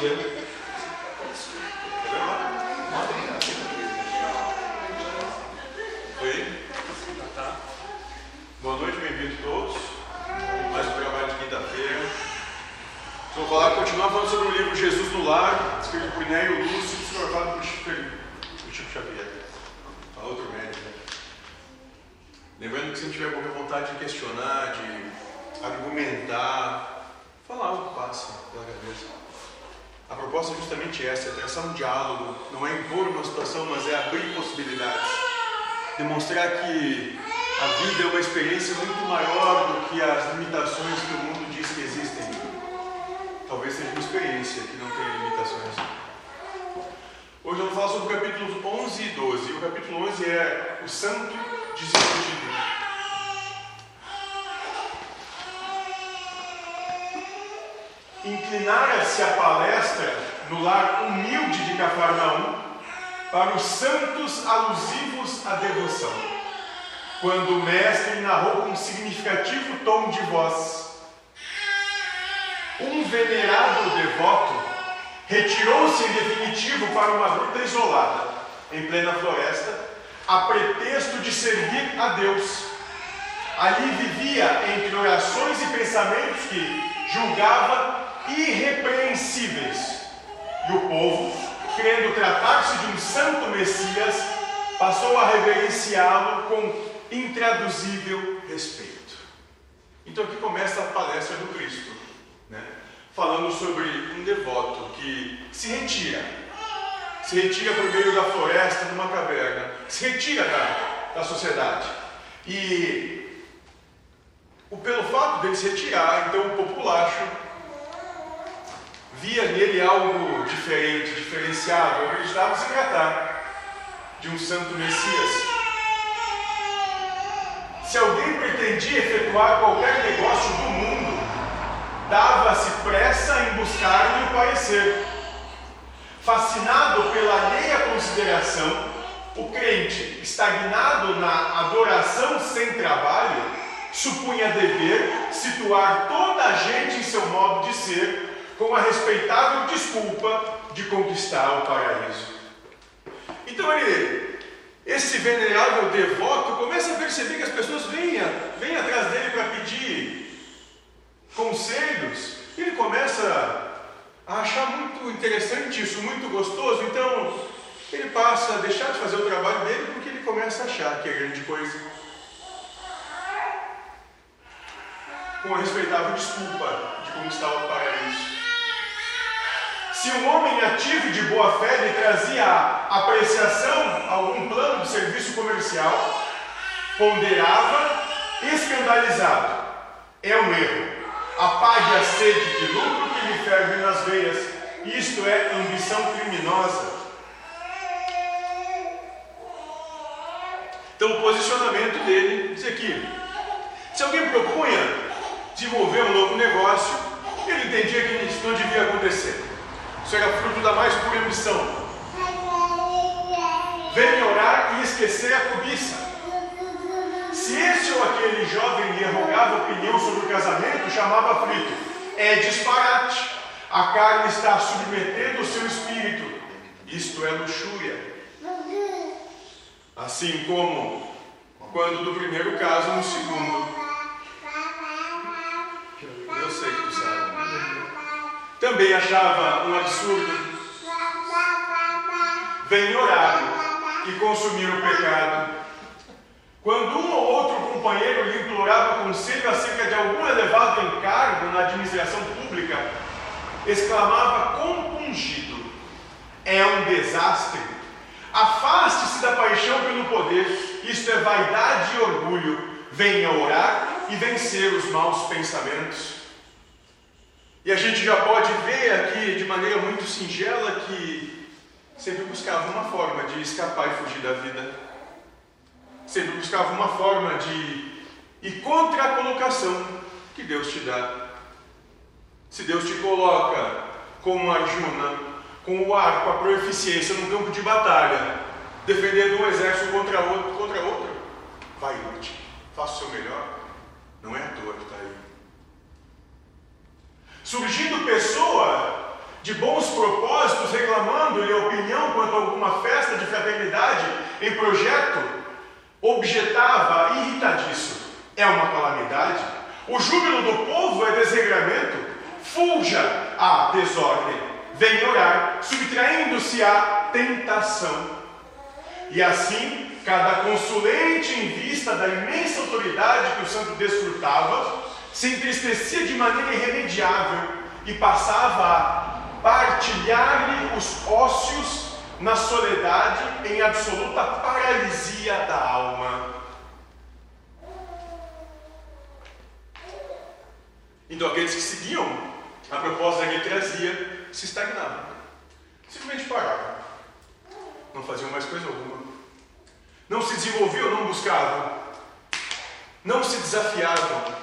Первый vida é uma experiência muito maior do que as limitações que o mundo diz que existem. Talvez seja uma experiência que não tenha limitações. Hoje eu vou falar sobre o capítulo 11 e 12. O capítulo 11 é o santo desiludido. Inclinara-se a palestra no lar humilde de Cafarnaum para os santos alusivos à devoção, quando o mestre narrou com significativo tom de voz. Um venerado devoto retirou-se em definitivo para uma gruta isolada, em plena floresta, a pretexto de servir a Deus. Ali vivia entre orações e pensamentos que julgava irrepreensíveis. E o povo, querendo tratar-se de um santo Messias, passou a reverenciá-lo com intraduzível respeito. Então aqui começa a palestra do Cristo, né? falando sobre um devoto que se retira, se retira por meio da floresta, numa caverna, se retira da, da sociedade. E o, pelo fato dele se retirar, então o populacho via nele algo diferente, diferenciado, acreditava se tratar de um santo Messias. Se alguém pretendia efetuar qualquer negócio do mundo, dava-se pressa em buscar-lhe o parecer. Fascinado pela alheia consideração, o crente, estagnado na adoração sem trabalho, supunha dever situar toda a gente em seu modo de ser com a respeitável desculpa de conquistar o paraíso. Então ele, esse venerável devoto, começa a perceber que as pessoas vêm, vêm atrás dele para pedir conselhos. E ele começa a achar muito interessante isso, muito gostoso. Então ele passa a deixar de fazer o trabalho dele porque ele começa a achar que é grande coisa. Com a respeitável desculpa de conquistar o paraíso. Se um homem ativo e de boa fé lhe trazia apreciação algum plano de serviço comercial, ponderava, escandalizado. É um erro. Apague a sede de lucro que lhe ferve nas veias. Isto é ambição criminosa. Então o posicionamento dele diz aqui: se alguém propunha desenvolver um novo negócio, ele entendia que isso não devia acontecer. Isso era fruto da mais pura ambição. Vem orar e esquecer a cobiça. Se este ou aquele jovem lhe rogava opinião sobre o casamento, chamava frito. É disparate. A carne está submetendo o seu espírito. Isto é luxúria. Assim como quando do primeiro caso no segundo. Eu sei que tu sabe também achava um absurdo. Vem orar e consumir o pecado. Quando um ou outro companheiro lhe implorava conselho acerca de algum elevado encargo na administração pública, exclamava compungido: É um desastre. Afaste-se da paixão pelo poder, isto é vaidade e orgulho. Venha orar e vencer os maus pensamentos. E a gente já pode ver aqui de maneira muito singela que sempre buscava uma forma de escapar e fugir da vida. Sempre buscava uma forma de ir contra a colocação que Deus te dá. Se Deus te coloca como Arjuna, com o arco, a proeficiência num campo de batalha, defendendo um exército contra outro, contra outro, vai lute, faça o seu melhor. Não é à toa que está aí surgindo pessoa de bons propósitos, reclamando-lhe a opinião quanto a alguma festa de fraternidade em projeto, objetava irritadiço: é uma calamidade. O júbilo do povo é desregramento. Fulja a desordem. Vem orar, subtraindo-se à tentação. E assim, cada consulente, em vista da imensa autoridade que o santo desfrutava, se entristecia de maneira irremediável e passava a partilhar-lhe os ócios na soledade em absoluta paralisia da alma. Então aqueles que seguiam a proposta que ele trazia se estagnavam. Simplesmente paravam. Não faziam mais coisa alguma. Não se desenvolviam, não buscavam. Não se desafiavam.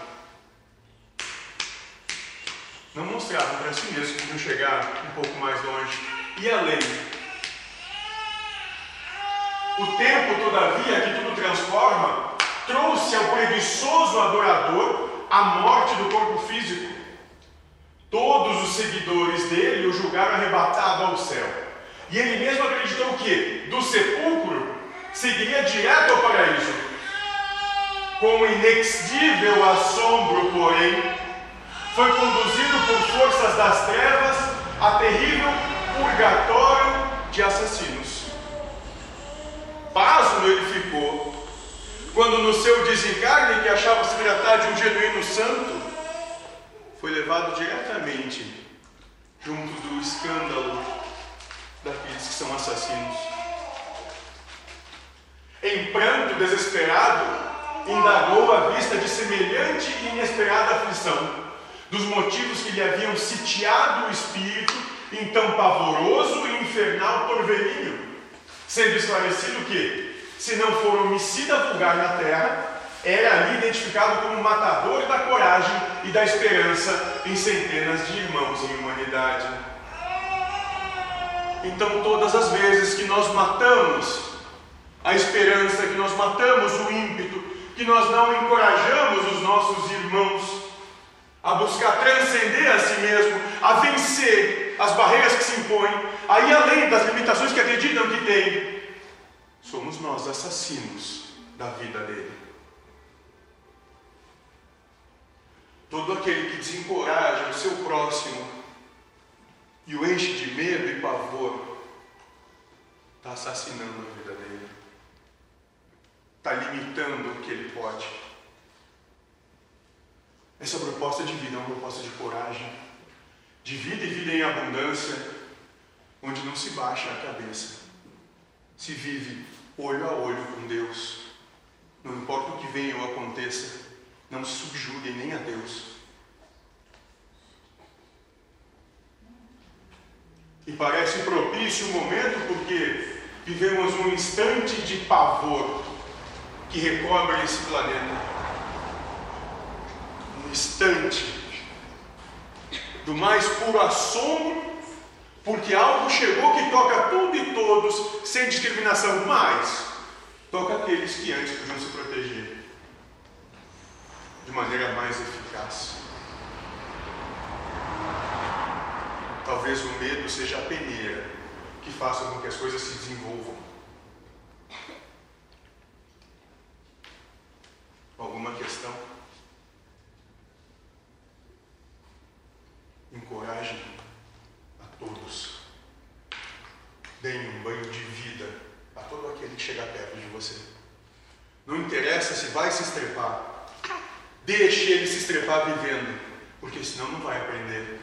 Não mostravam para si mesmos que podiam chegar um pouco mais longe. E além. O tempo, todavia, que tudo transforma, trouxe ao preguiçoso adorador a morte do corpo físico. Todos os seguidores dele o julgaram arrebatado ao céu. E ele mesmo acreditou que, do sepulcro, seguiria direto ao paraíso. Com inextível assombro, porém, foi conduzido por forças das trevas a terrível purgatório de assassinos. Pasmo ele ficou quando no seu desencarne, que achava se tratar de um genuíno santo, foi levado diretamente junto do escândalo daqueles que são assassinos. Em pranto desesperado, indagou a vista de semelhante e inesperada aflição, dos motivos que lhe haviam sitiado o espírito em tão pavoroso e infernal torvelinho, sendo esclarecido que, se não for homicida vulgar na terra, era ali identificado como matador da coragem e da esperança em centenas de irmãos em humanidade. Então, todas as vezes que nós matamos a esperança, que nós matamos o ímpeto, que nós não encorajamos os nossos irmãos a buscar transcender a si mesmo, a vencer as barreiras que se impõem, a ir além das limitações que acreditam que têm, somos nós assassinos da vida dele. Todo aquele que desencoraja o seu próximo e o enche de medo e pavor, está assassinando a vida dele, está limitando o que ele pode. Essa proposta de vida é uma proposta de coragem, de vida e vida em abundância, onde não se baixa a cabeça, se vive olho a olho com Deus. Não importa o que venha ou aconteça, não subjuguem nem a Deus. E parece propício o momento porque vivemos um instante de pavor que recobre esse planeta. Um instante do mais puro assombro porque algo chegou que toca tudo e todos, sem discriminação, mas toca aqueles que antes podiam se proteger de maneira mais eficaz. Talvez o medo seja a peneira que faça com que as coisas se desenvolvam. Alguma questão? Encoraje todos. Deem um banho de vida a todo aquele que chegar perto de você. Não interessa se vai se estrepar. Deixe ele se estrepar vivendo, porque senão não vai aprender.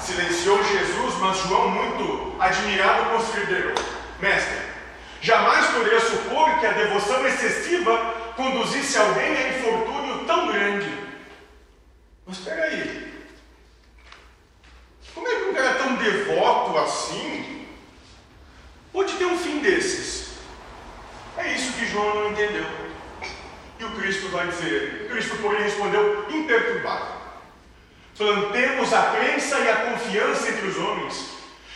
Silenciou Jesus, mas João, muito admirado, considerou: Mestre, jamais poderia supor que a devoção excessiva conduzisse alguém a infortúnio tão grande. Mas espera aí. Como é que um cara tão devoto assim pode ter um fim desses? É isso que João não entendeu. E o Cristo vai dizer, Cristo porém respondeu imperturbado. Falando, temos a crença e a confiança entre os homens,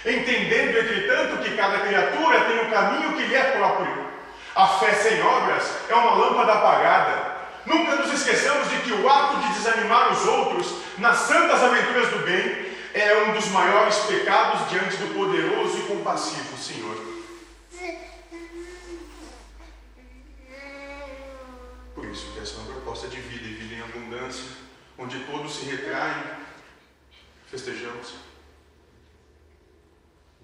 entendendo, entretanto, que cada criatura tem o um caminho que lhe é próprio. A fé sem obras é uma lâmpada apagada Nunca nos esqueçamos de que o ato de desanimar os outros nas santas aventuras do bem é um dos maiores pecados diante do poderoso e compassivo Senhor. Por isso que essa é uma proposta de vida e vida em abundância, onde todos se retraem, festejamos.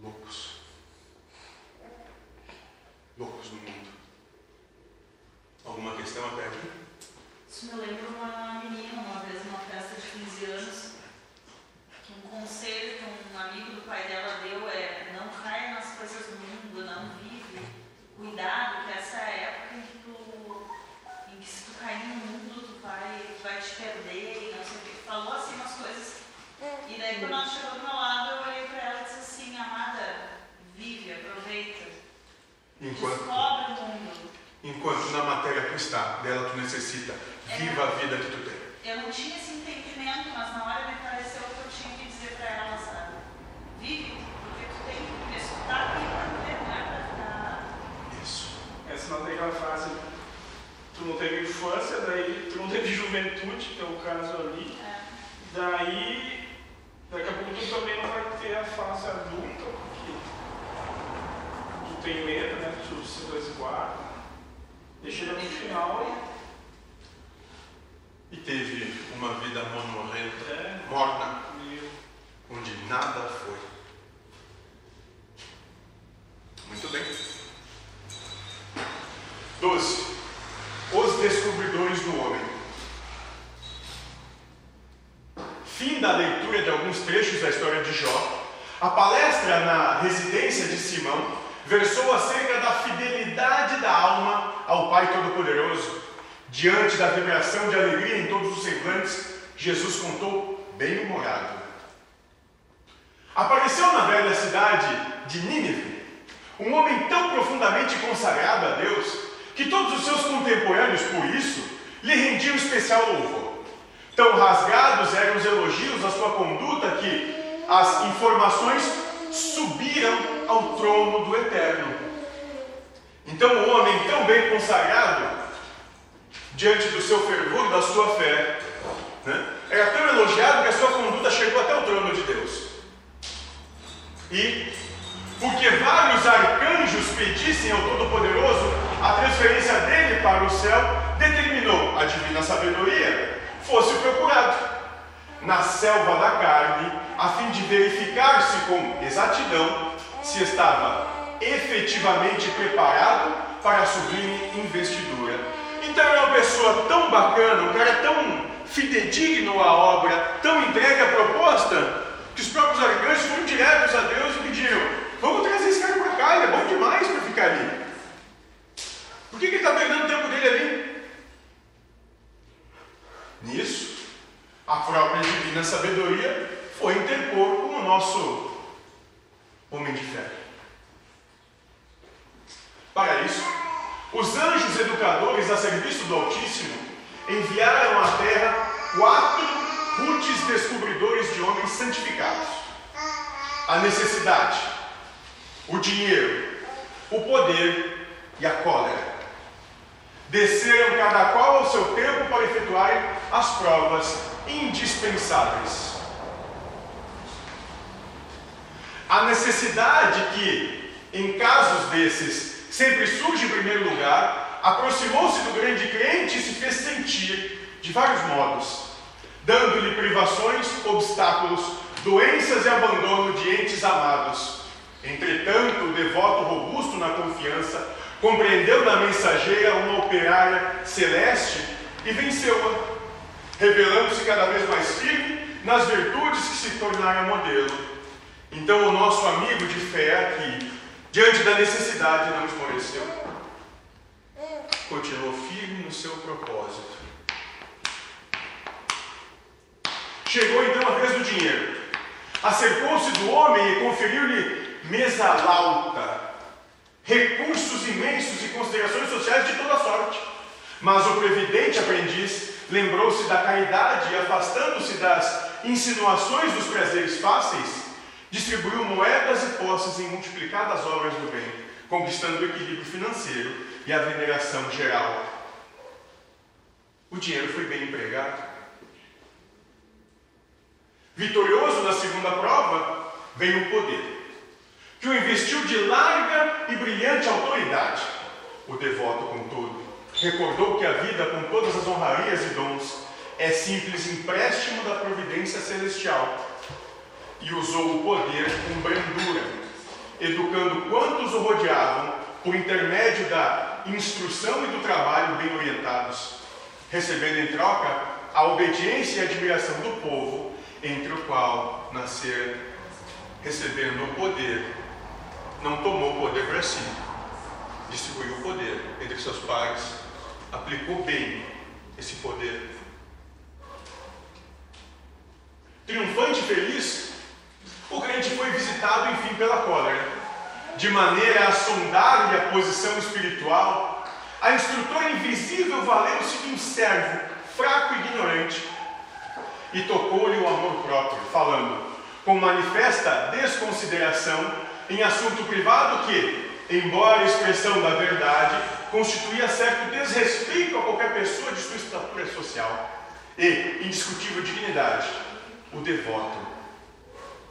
Loucos. Loucos no mundo. Alguma questão até aqui? Isso me lembra uma menina, uma vez, numa festa de 15 anos, que um conselho que um amigo do pai dela deu é não caia nas coisas do mundo, não vive. Cuidado, que essa é a época em que tu, em que se tu cair no mundo, tu vai, tu vai te perder e não sei o que. Falou assim umas coisas. E daí quando ela chegou do meu lado, eu olhei pra ela e disse assim, amada, vive, aproveita. Enquanto, Descobre o mundo. enquanto na matéria tu está, dela tu necessita, viva a vida que tu tem. Eu não tinha esse entendimento, mas na hora me pareceu que eu tinha que dizer pra ela, sabe? Vive, porque tu tem que estudar aqui pra viver, não é pra ficar. Isso. Essa não tem aquela frase, tu não teve infância, daí tu não teve juventude, que é o caso ali, É, daí daqui a pouco tu também não vai ter a fase adulta, porque tu tem medo, né? Tu se resguarda. E chega no final, E teve uma vida monorrenta, é, morna, onde nada foi. Muito bem. 12. Os descobridores do homem. Fim da leitura de alguns trechos da história de Jó. A palestra na residência de Simão versou acerca da fidelidade da alma ao Pai Todo-Poderoso. Diante da vibração de alegria em todos os semblantes, Jesus contou bem-humorado. Apareceu na velha cidade de Nínive um homem tão profundamente consagrado a Deus que todos os seus contemporâneos, por isso, lhe rendiam especial louvor. Tão rasgados eram os elogios à sua conduta que as informações subiram ao trono do Eterno. Então, o homem tão bem consagrado, diante do seu fervor, da sua fé, né, era tão elogiado que a sua conduta chegou até o trono de Deus. E, porque vários arcanjos pedissem ao Todo-Poderoso a transferência dele para o céu, determinou a divina sabedoria fosse procurado na selva da carne, a fim de verificar-se com exatidão se estava efetivamente preparado para a sublime investidura. Então era uma pessoa tão bacana, um cara tão fidedigno à obra, tão entregue à proposta, que os próprios arcanjos foram diretos a Deus e pediram: Vamos trazer esse cara para cá, ele é bom demais para ficar ali. Por que, que ele está perdendo o tempo dele ali? Nisso, a própria divina sabedoria foi interpor com o nosso homem de fé. Para isso, os anjos educadores a serviço do Altíssimo enviaram à terra quatro rudes descobridores de homens santificados. A necessidade, o dinheiro, o poder e a cólera. Desceram cada qual ao seu tempo para efetuarem as provas indispensáveis. A necessidade que, em casos desses, sempre surge em primeiro lugar, aproximou-se do grande crente e se fez sentir de vários modos, dando-lhe privações, obstáculos, doenças e abandono de entes amados. Entretanto, o devoto robusto na confiança compreendeu na mensageira uma operária celeste e venceu-a, revelando-se cada vez mais firme nas virtudes que se tornaram modelo. Então, o nosso amigo de fé aqui, diante da necessidade, não esmoreceu. Continuou firme no seu propósito. Chegou então a vez do dinheiro. Acercou-se do homem e conferiu-lhe mesa lauta, recursos imensos e considerações sociais de toda sorte. Mas o previdente aprendiz lembrou-se da caridade e, afastando-se das insinuações dos prazeres fáceis, distribuiu moedas e posses em multiplicadas obras do bem, conquistando o equilíbrio financeiro e a veneração geral. O dinheiro foi bem empregado. Vitorioso na segunda prova, veio o poder, que o investiu de larga e brilhante autoridade. O devoto, contudo, recordou que a vida, com todas as honrarias e dons, é simples empréstimo da providência celestial e usou o poder com brandura, educando quantos o rodeavam por intermédio da instrução e do trabalho bem orientados, recebendo em troca a obediência e admiração do povo, entre o qual nascer, recebendo o poder, não tomou o poder para si, distribuiu o poder entre seus pares, aplicou bem esse poder. Triunfante e feliz, o crente foi visitado, enfim, pela cólera. De maneira a sondar-lhe a posição espiritual, a instrutora invisível valeu-se de um servo, fraco e ignorante, e tocou-lhe o amor próprio, falando, com manifesta desconsideração, em assunto privado que, embora expressão da verdade, constituía certo desrespeito a qualquer pessoa de sua estatura social e indiscutível dignidade, o devoto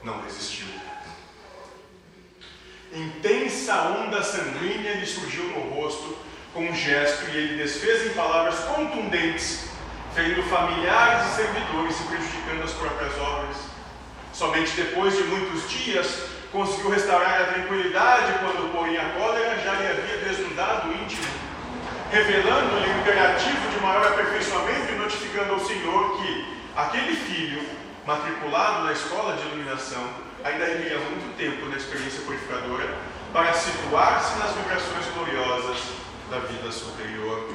não resistiu. Intensa onda sanguínea lhe surgiu no rosto com um gesto e ele desfez em palavras contundentes, ferindo familiares e servidores e prejudicando as próprias obras. Somente depois de muitos dias conseguiu restaurar a tranquilidade quando, porém, a cólera já lhe havia desnudado o íntimo, revelando-lhe o imperativo de maior aperfeiçoamento e notificando ao Senhor que aquele filho matriculado na escola de iluminação, ainda requeria muito tempo na experiência purificadora para situar-se nas vibrações gloriosas da vida superior,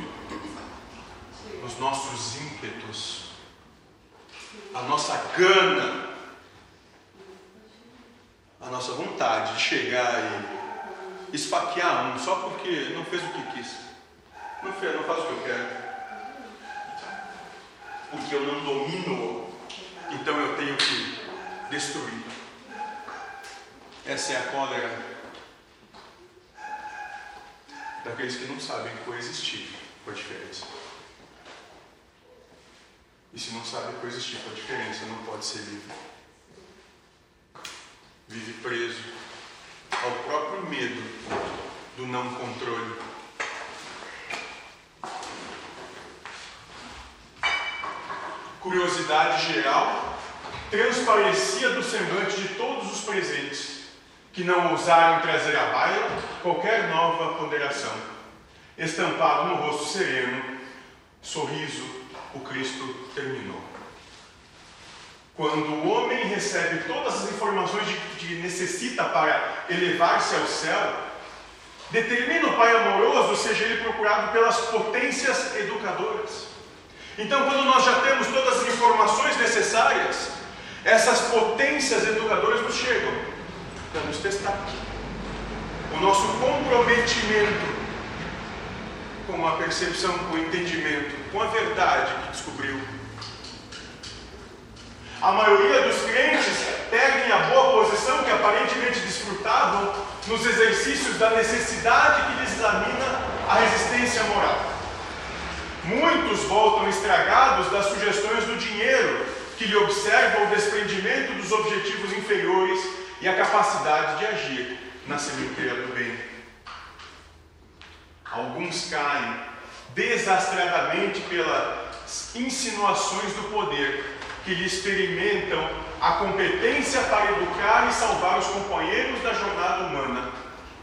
nos nossos ímpetos, a nossa gana, a nossa vontade de chegar e esfaquear um só porque não fez o que quis, não, fez, não faz o que eu quero, porque eu não domino então eu tenho que destruir. Essa é a cólera daqueles que não sabem coexistir com a diferença. E se não sabe coexistir com a diferença, não pode ser livre. Vive preso ao próprio medo do não controle. Curiosidade geral transparecia do semblante de todos os presentes, que não ousaram trazer à baila qualquer nova ponderação. Estampado no rosto sereno, sorriso, o Cristo terminou. Quando o homem recebe todas as informações de que necessita para elevar-se ao céu, determina o Pai amoroso, seja ele procurado pelas potências educadoras. Então, quando nós já temos todas as informações necessárias, essas potências educadoras nos chegam para nos testar. O nosso comprometimento com a percepção, com o entendimento, com a verdade que descobriu. A maioria dos crentes perdem a boa posição que aparentemente desfrutavam nos exercícios da necessidade que lhes examina a resistência moral. Muitos voltam estragados das sugestões do dinheiro que lhe observa o desprendimento dos objetivos inferiores e a capacidade de agir na sementeira do bem. Alguns caem desastradamente pelas insinuações do poder que lhe experimentam a competência para educar e salvar os companheiros da jornada humana.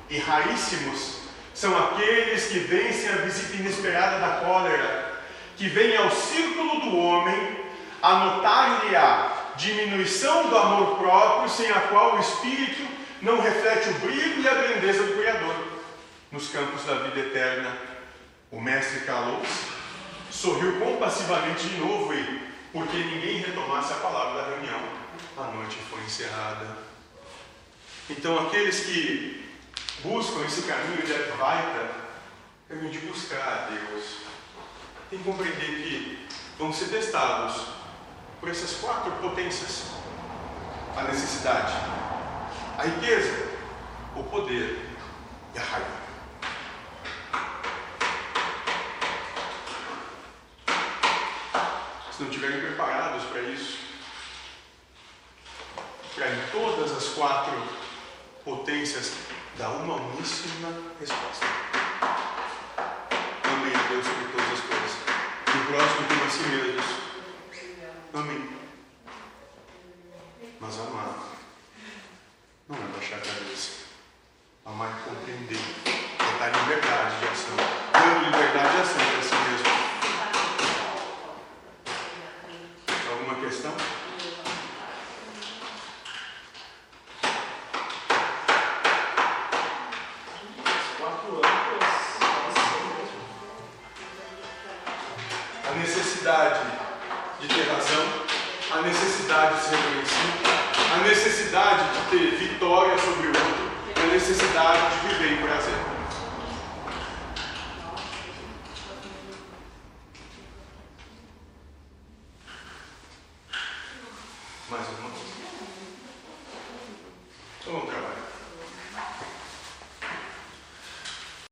E raríssimos são aqueles que vencem a visita inesperada da cólera, que vem ao círculo do homem anotar-lhe a diminuição do amor próprio, sem a qual o espírito não reflete o brilho e a grandeza do Criador. Nos campos da vida eterna, o mestre calou-se, sorriu compassivamente de novo e, porque ninguém retomasse a palavra da reunião, a noite foi encerrada. Então, aqueles que buscam esse caminho de Advaita, caminho de buscar a Deus, tem que compreender que vão ser testados por essas quatro potências: a necessidade, a riqueza, o poder e a raiva. se não estiverem preparados para isso, para em todas as quatro potências dar uma uníssima resposta. Amém a Deus sobre todas as coisas. E o próximo como a si mesmos. Mas amar não é baixar a cabeça. Amar é compreender. É dar liberdade de ação. Dando liberdade de ação para si mesmo. Alguma questão?